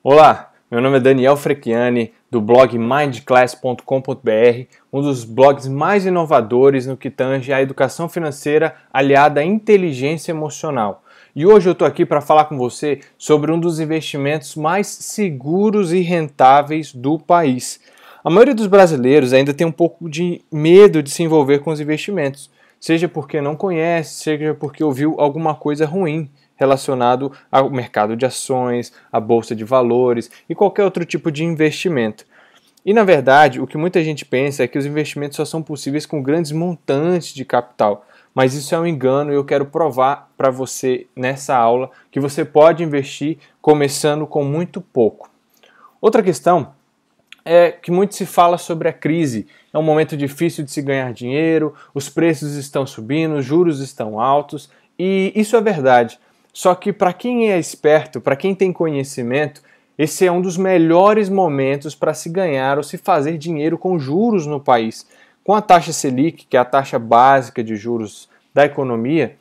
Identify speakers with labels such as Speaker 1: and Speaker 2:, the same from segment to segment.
Speaker 1: Olá, meu nome é Daniel Frechiani, do blog mindclass.com.br, um dos blogs mais inovadores no que tange à educação financeira aliada à inteligência emocional. E hoje eu estou aqui para falar com você sobre um dos investimentos mais seguros e rentáveis do país. A maioria dos brasileiros ainda tem um pouco de medo de se envolver com os investimentos, seja porque não conhece, seja porque ouviu alguma coisa ruim relacionado ao mercado de ações, à bolsa de valores e qualquer outro tipo de investimento. E na verdade, o que muita gente pensa é que os investimentos só são possíveis com grandes montantes de capital. Mas isso é um engano e eu quero provar para você nessa aula que você pode investir começando com muito pouco. Outra questão é que muito se fala sobre a crise. É um momento difícil de se ganhar dinheiro, os preços estão subindo, os juros estão altos, e isso é verdade. Só que para quem é esperto, para quem tem conhecimento, esse é um dos melhores momentos para se ganhar ou se fazer dinheiro com juros no país. Com a taxa Selic, que é a taxa básica de juros da economia,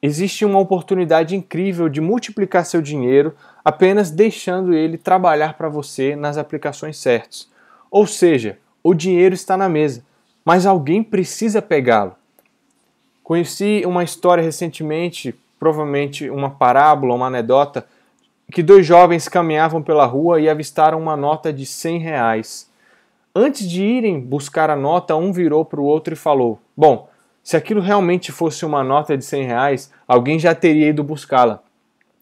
Speaker 1: existe uma oportunidade incrível de multiplicar seu dinheiro apenas deixando ele trabalhar para você nas aplicações certas. Ou seja, o dinheiro está na mesa, mas alguém precisa pegá-lo. Conheci uma história recentemente, provavelmente uma parábola, uma anedota, que dois jovens caminhavam pela rua e avistaram uma nota de 100 reais. Antes de irem buscar a nota, um virou para o outro e falou: Bom, se aquilo realmente fosse uma nota de 100 reais, alguém já teria ido buscá-la.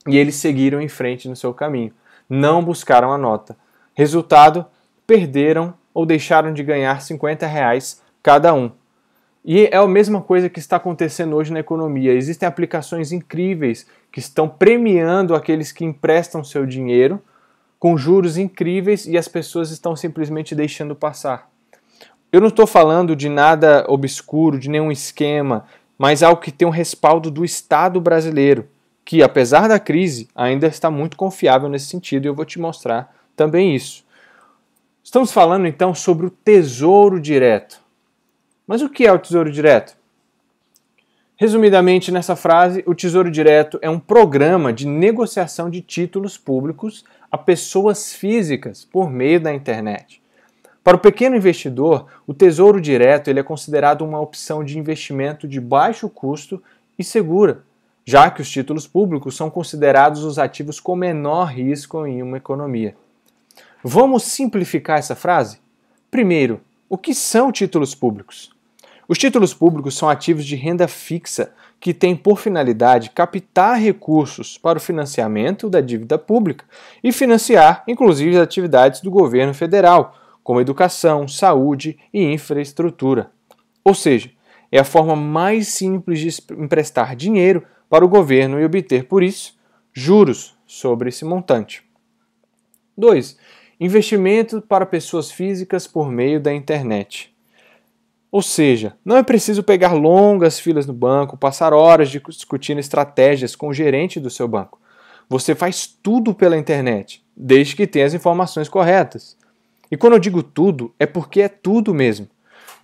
Speaker 1: E eles seguiram em frente no seu caminho. Não buscaram a nota. Resultado: perderam ou deixaram de ganhar 50 reais cada um. E é a mesma coisa que está acontecendo hoje na economia. Existem aplicações incríveis que estão premiando aqueles que emprestam seu dinheiro com juros incríveis e as pessoas estão simplesmente deixando passar. Eu não estou falando de nada obscuro, de nenhum esquema, mas algo que tem um respaldo do Estado brasileiro, que apesar da crise ainda está muito confiável nesse sentido e eu vou te mostrar também isso. Estamos falando então sobre o Tesouro Direto. Mas o que é o Tesouro Direto? Resumidamente, nessa frase, o Tesouro Direto é um programa de negociação de títulos públicos a pessoas físicas por meio da internet. Para o pequeno investidor, o Tesouro Direto ele é considerado uma opção de investimento de baixo custo e segura, já que os títulos públicos são considerados os ativos com menor risco em uma economia. Vamos simplificar essa frase? Primeiro, o que são títulos públicos? Os títulos públicos são ativos de renda fixa que têm por finalidade captar recursos para o financiamento da dívida pública e financiar, inclusive, as atividades do governo federal, como educação, saúde e infraestrutura. Ou seja, é a forma mais simples de emprestar dinheiro para o governo e obter, por isso, juros sobre esse montante. 2. Investimento para pessoas físicas por meio da internet. Ou seja, não é preciso pegar longas filas no banco, passar horas discutindo estratégias com o gerente do seu banco. Você faz tudo pela internet, desde que tenha as informações corretas. E quando eu digo tudo, é porque é tudo mesmo.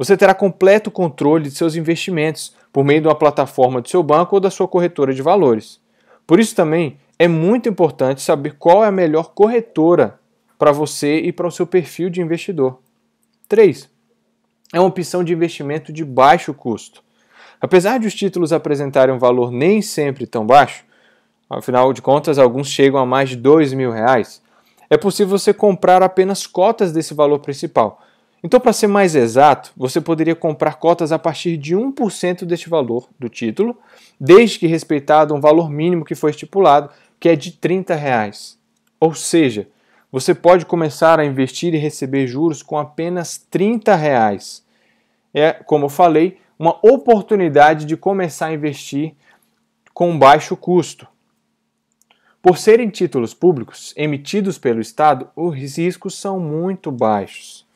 Speaker 1: Você terá completo controle de seus investimentos por meio de uma plataforma do seu banco ou da sua corretora de valores. Por isso também é muito importante saber qual é a melhor corretora para você e para o seu perfil de investidor. 3. É uma opção de investimento de baixo custo. Apesar de os títulos apresentarem um valor nem sempre tão baixo, afinal de contas alguns chegam a mais de dois mil reais, é possível você comprar apenas cotas desse valor principal. Então, para ser mais exato, você poderia comprar cotas a partir de 1% deste valor do título, desde que respeitado um valor mínimo que foi estipulado, que é de 30 reais. Ou seja, você pode começar a investir e receber juros com apenas 30 reais. É, como eu falei, uma oportunidade de começar a investir com baixo custo. Por serem títulos públicos emitidos pelo Estado, os riscos são muito baixos,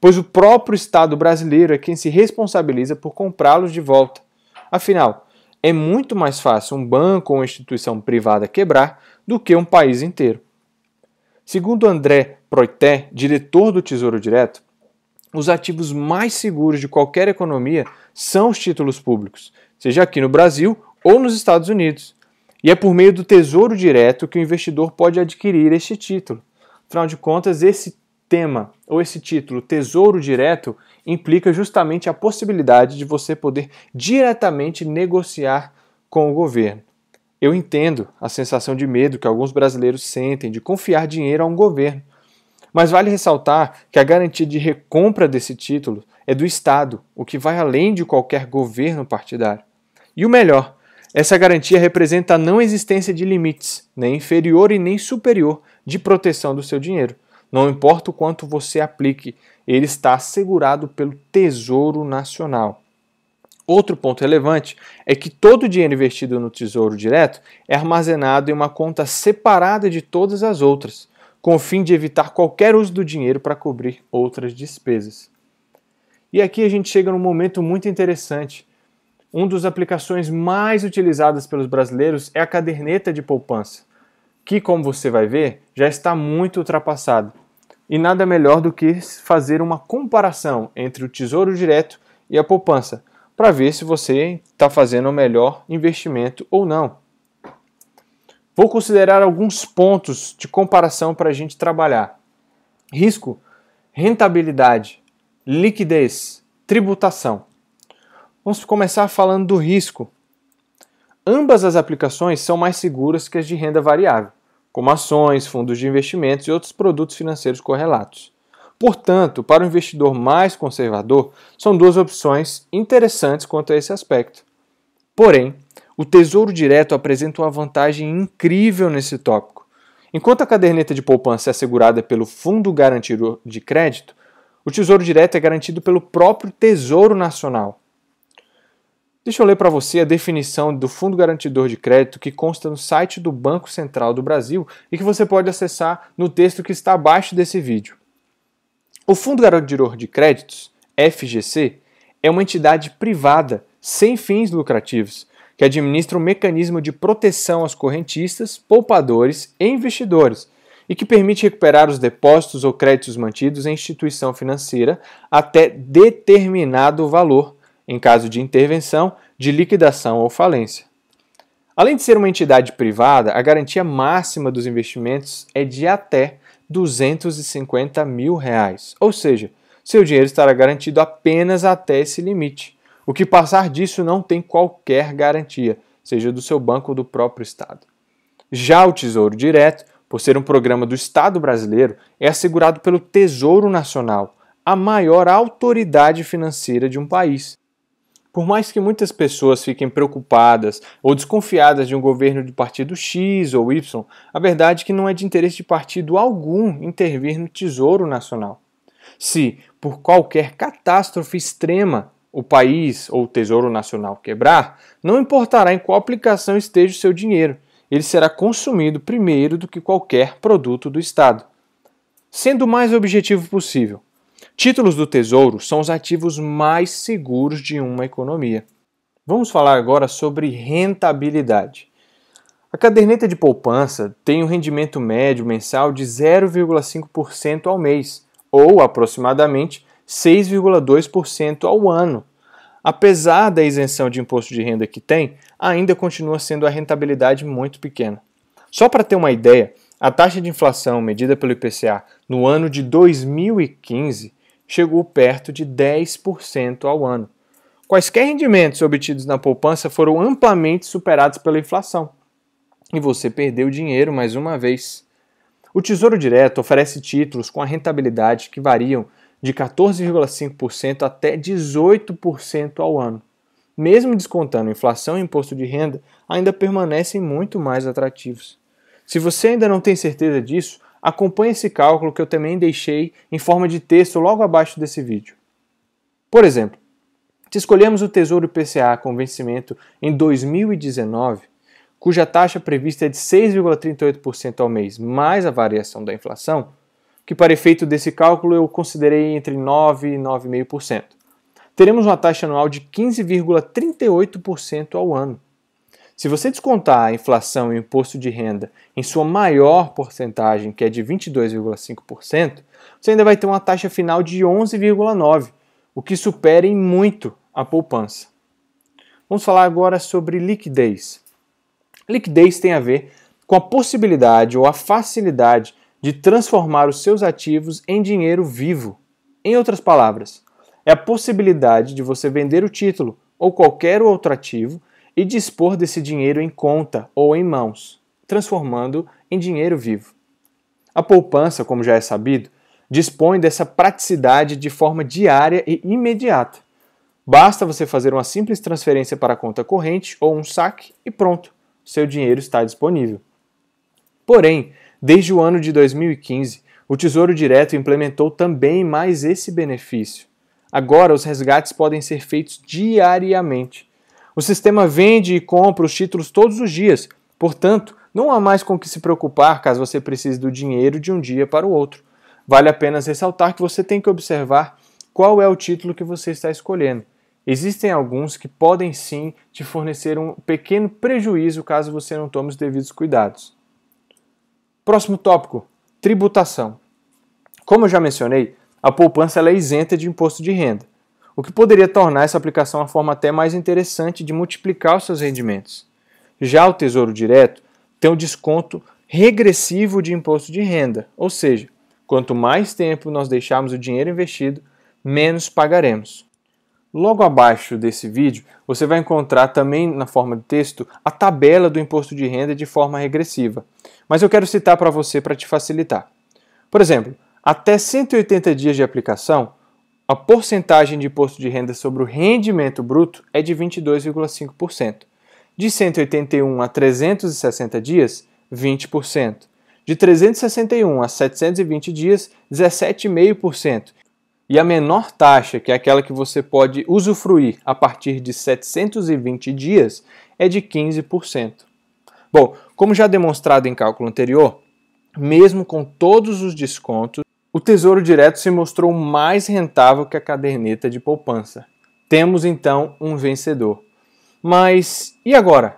Speaker 1: pois o próprio Estado brasileiro é quem se responsabiliza por comprá-los de volta. Afinal, é muito mais fácil um banco ou instituição privada quebrar do que um país inteiro. Segundo André Proité, diretor do Tesouro Direto, os ativos mais seguros de qualquer economia são os títulos públicos, seja aqui no Brasil ou nos Estados Unidos. E é por meio do Tesouro Direto que o investidor pode adquirir este título. Afinal de contas, esse tema ou esse título, Tesouro Direto, implica justamente a possibilidade de você poder diretamente negociar com o governo. Eu entendo a sensação de medo que alguns brasileiros sentem de confiar dinheiro a um governo, mas vale ressaltar que a garantia de recompra desse título é do Estado, o que vai além de qualquer governo partidário. E o melhor, essa garantia representa a não existência de limites, nem inferior e nem superior, de proteção do seu dinheiro. Não importa o quanto você aplique, ele está assegurado pelo Tesouro Nacional. Outro ponto relevante é que todo o dinheiro investido no Tesouro Direto é armazenado em uma conta separada de todas as outras, com o fim de evitar qualquer uso do dinheiro para cobrir outras despesas. E aqui a gente chega num momento muito interessante. Um dos aplicações mais utilizadas pelos brasileiros é a caderneta de poupança, que, como você vai ver, já está muito ultrapassada. E nada melhor do que fazer uma comparação entre o Tesouro Direto e a poupança, para ver se você está fazendo o melhor investimento ou não. Vou considerar alguns pontos de comparação para a gente trabalhar: risco, rentabilidade, liquidez, tributação. Vamos começar falando do risco. Ambas as aplicações são mais seguras que as de renda variável, como ações, fundos de investimentos e outros produtos financeiros correlatos. Portanto, para o investidor mais conservador, são duas opções interessantes quanto a esse aspecto. Porém, o Tesouro Direto apresenta uma vantagem incrível nesse tópico. Enquanto a caderneta de poupança é assegurada pelo Fundo Garantido de Crédito, o Tesouro Direto é garantido pelo próprio Tesouro Nacional. Deixa eu ler para você a definição do Fundo Garantidor de Crédito que consta no site do Banco Central do Brasil e que você pode acessar no texto que está abaixo desse vídeo. O Fundo Garantidor de Créditos, FGC, é uma entidade privada sem fins lucrativos que administra um mecanismo de proteção aos correntistas, poupadores e investidores e que permite recuperar os depósitos ou créditos mantidos em instituição financeira até determinado valor, em caso de intervenção, de liquidação ou falência. Além de ser uma entidade privada, a garantia máxima dos investimentos é de até 250 mil reais, ou seja, seu dinheiro estará garantido apenas até esse limite. O que passar disso não tem qualquer garantia, seja do seu banco ou do próprio Estado. Já o Tesouro Direto, por ser um programa do Estado brasileiro, é assegurado pelo Tesouro Nacional, a maior autoridade financeira de um país. Por mais que muitas pessoas fiquem preocupadas ou desconfiadas de um governo de partido X ou Y, a verdade é que não é de interesse de partido algum intervir no Tesouro Nacional. Se, por qualquer catástrofe extrema, o país ou o Tesouro Nacional quebrar, não importará em qual aplicação esteja o seu dinheiro, ele será consumido primeiro do que qualquer produto do Estado. Sendo o mais objetivo possível, títulos do Tesouro são os ativos mais seguros de uma economia. Vamos falar agora sobre rentabilidade. A caderneta de poupança tem um rendimento médio mensal de 0,5% ao mês, ou aproximadamente 6,2% ao ano. Apesar da isenção de imposto de renda que tem, ainda continua sendo a rentabilidade muito pequena. Só para ter uma ideia, a taxa de inflação medida pelo IPCA no ano de 2015 chegou perto de 10% ao ano. Quaisquer rendimentos obtidos na poupança foram amplamente superados pela inflação. E você perdeu dinheiro mais uma vez. O Tesouro Direto oferece títulos com a rentabilidade que variam de 14,5% até 18% ao ano. Mesmo descontando inflação e imposto de renda, ainda permanecem muito mais atrativos. Se você ainda não tem certeza disso, acompanhe esse cálculo que eu também deixei em forma de texto logo abaixo desse vídeo. Por exemplo, se escolhemos o Tesouro IPCA com vencimento em 2019, cuja taxa prevista é de 6,38% ao mês, mais a variação da inflação, que para efeito desse cálculo eu considerei entre 9% e 9,5%. Teremos uma taxa anual de 15,38% ao ano. Se você descontar a inflação e o imposto de renda em sua maior porcentagem, que é de 22,5%, você ainda vai ter uma taxa final de 11,9%, o que supera em muito a poupança. Vamos falar agora sobre liquidez. Liquidez tem a ver com a possibilidade ou a facilidade de transformar os seus ativos em dinheiro vivo. Em outras palavras, é a possibilidade de você vender o título ou qualquer outro ativo e dispor desse dinheiro em conta ou em mãos, transformando em dinheiro vivo. A poupança, como já é sabido, dispõe dessa praticidade de forma diária e imediata. Basta você fazer uma simples transferência para a conta corrente ou um saque e pronto, seu dinheiro está disponível. Porém, desde o ano de 2015, o Tesouro Direto implementou também mais esse benefício. Agora, os resgates podem ser feitos diariamente. O sistema vende e compra os títulos todos os dias, portanto, não há mais com que se preocupar caso você precise do dinheiro de um dia para o outro. Vale apenas ressaltar que você tem que observar qual é o título que você está escolhendo. Existem alguns que podem sim te fornecer um pequeno prejuízo caso você não tome os devidos cuidados. Próximo tópico: tributação. Como eu já mencionei, a poupança é isenta de imposto de renda, o que poderia tornar essa aplicação uma forma até mais interessante de multiplicar os seus rendimentos. Já o Tesouro Direto tem um desconto regressivo de imposto de renda, ou seja, quanto mais tempo nós deixarmos o dinheiro investido, menos pagaremos. Logo abaixo desse vídeo, você vai encontrar também na forma de texto a tabela do imposto de renda de forma regressiva, mas eu quero citar para você para te facilitar. Por exemplo, até 180 dias de aplicação, a porcentagem de imposto de renda sobre o rendimento bruto é de 22,5%. De 181 a 360 dias, 20%. De 361 a 720 dias, 17,5%. E a menor taxa, que é aquela que você pode usufruir a partir de 720 dias, é de 15%. Bom, como já demonstrado em cálculo anterior, mesmo com todos os descontos, o Tesouro Direto se mostrou mais rentável que a caderneta de poupança. Temos então um vencedor. Mas e agora?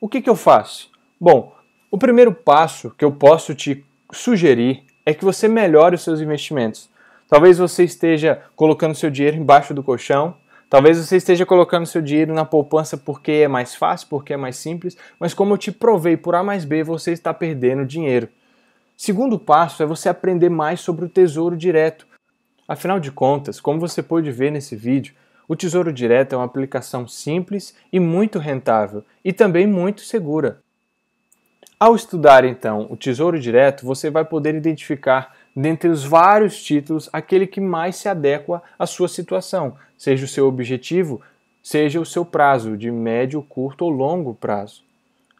Speaker 1: O que, que eu faço? Bom, o primeiro passo que eu posso te sugerir é que você melhore os seus investimentos. Talvez você esteja colocando seu dinheiro embaixo do colchão, talvez você esteja colocando seu dinheiro na poupança porque é mais fácil, porque é mais simples, mas como eu te provei por A mais B, você está perdendo dinheiro. Segundo passo é você aprender mais sobre o Tesouro Direto. Afinal de contas, como você pôde ver nesse vídeo, o Tesouro Direto é uma aplicação simples e muito rentável e também muito segura. Ao estudar então o Tesouro Direto, você vai poder identificar dentre os vários títulos, aquele que mais se adequa à sua situação, seja o seu objetivo, seja o seu prazo, de médio, curto ou longo prazo.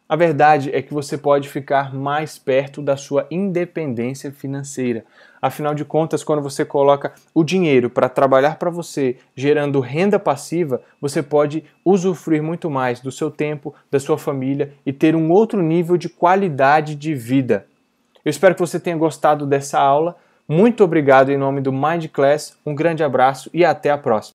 Speaker 1: A verdade é que você pode ficar mais perto da sua independência financeira. Afinal de contas, quando você coloca o dinheiro para trabalhar para você, gerando renda passiva, você pode usufruir muito mais do seu tempo, da sua família e ter um outro nível de qualidade de vida. Eu espero que você tenha gostado dessa aula. Muito obrigado em nome do Mind Class, um grande abraço e até a próxima.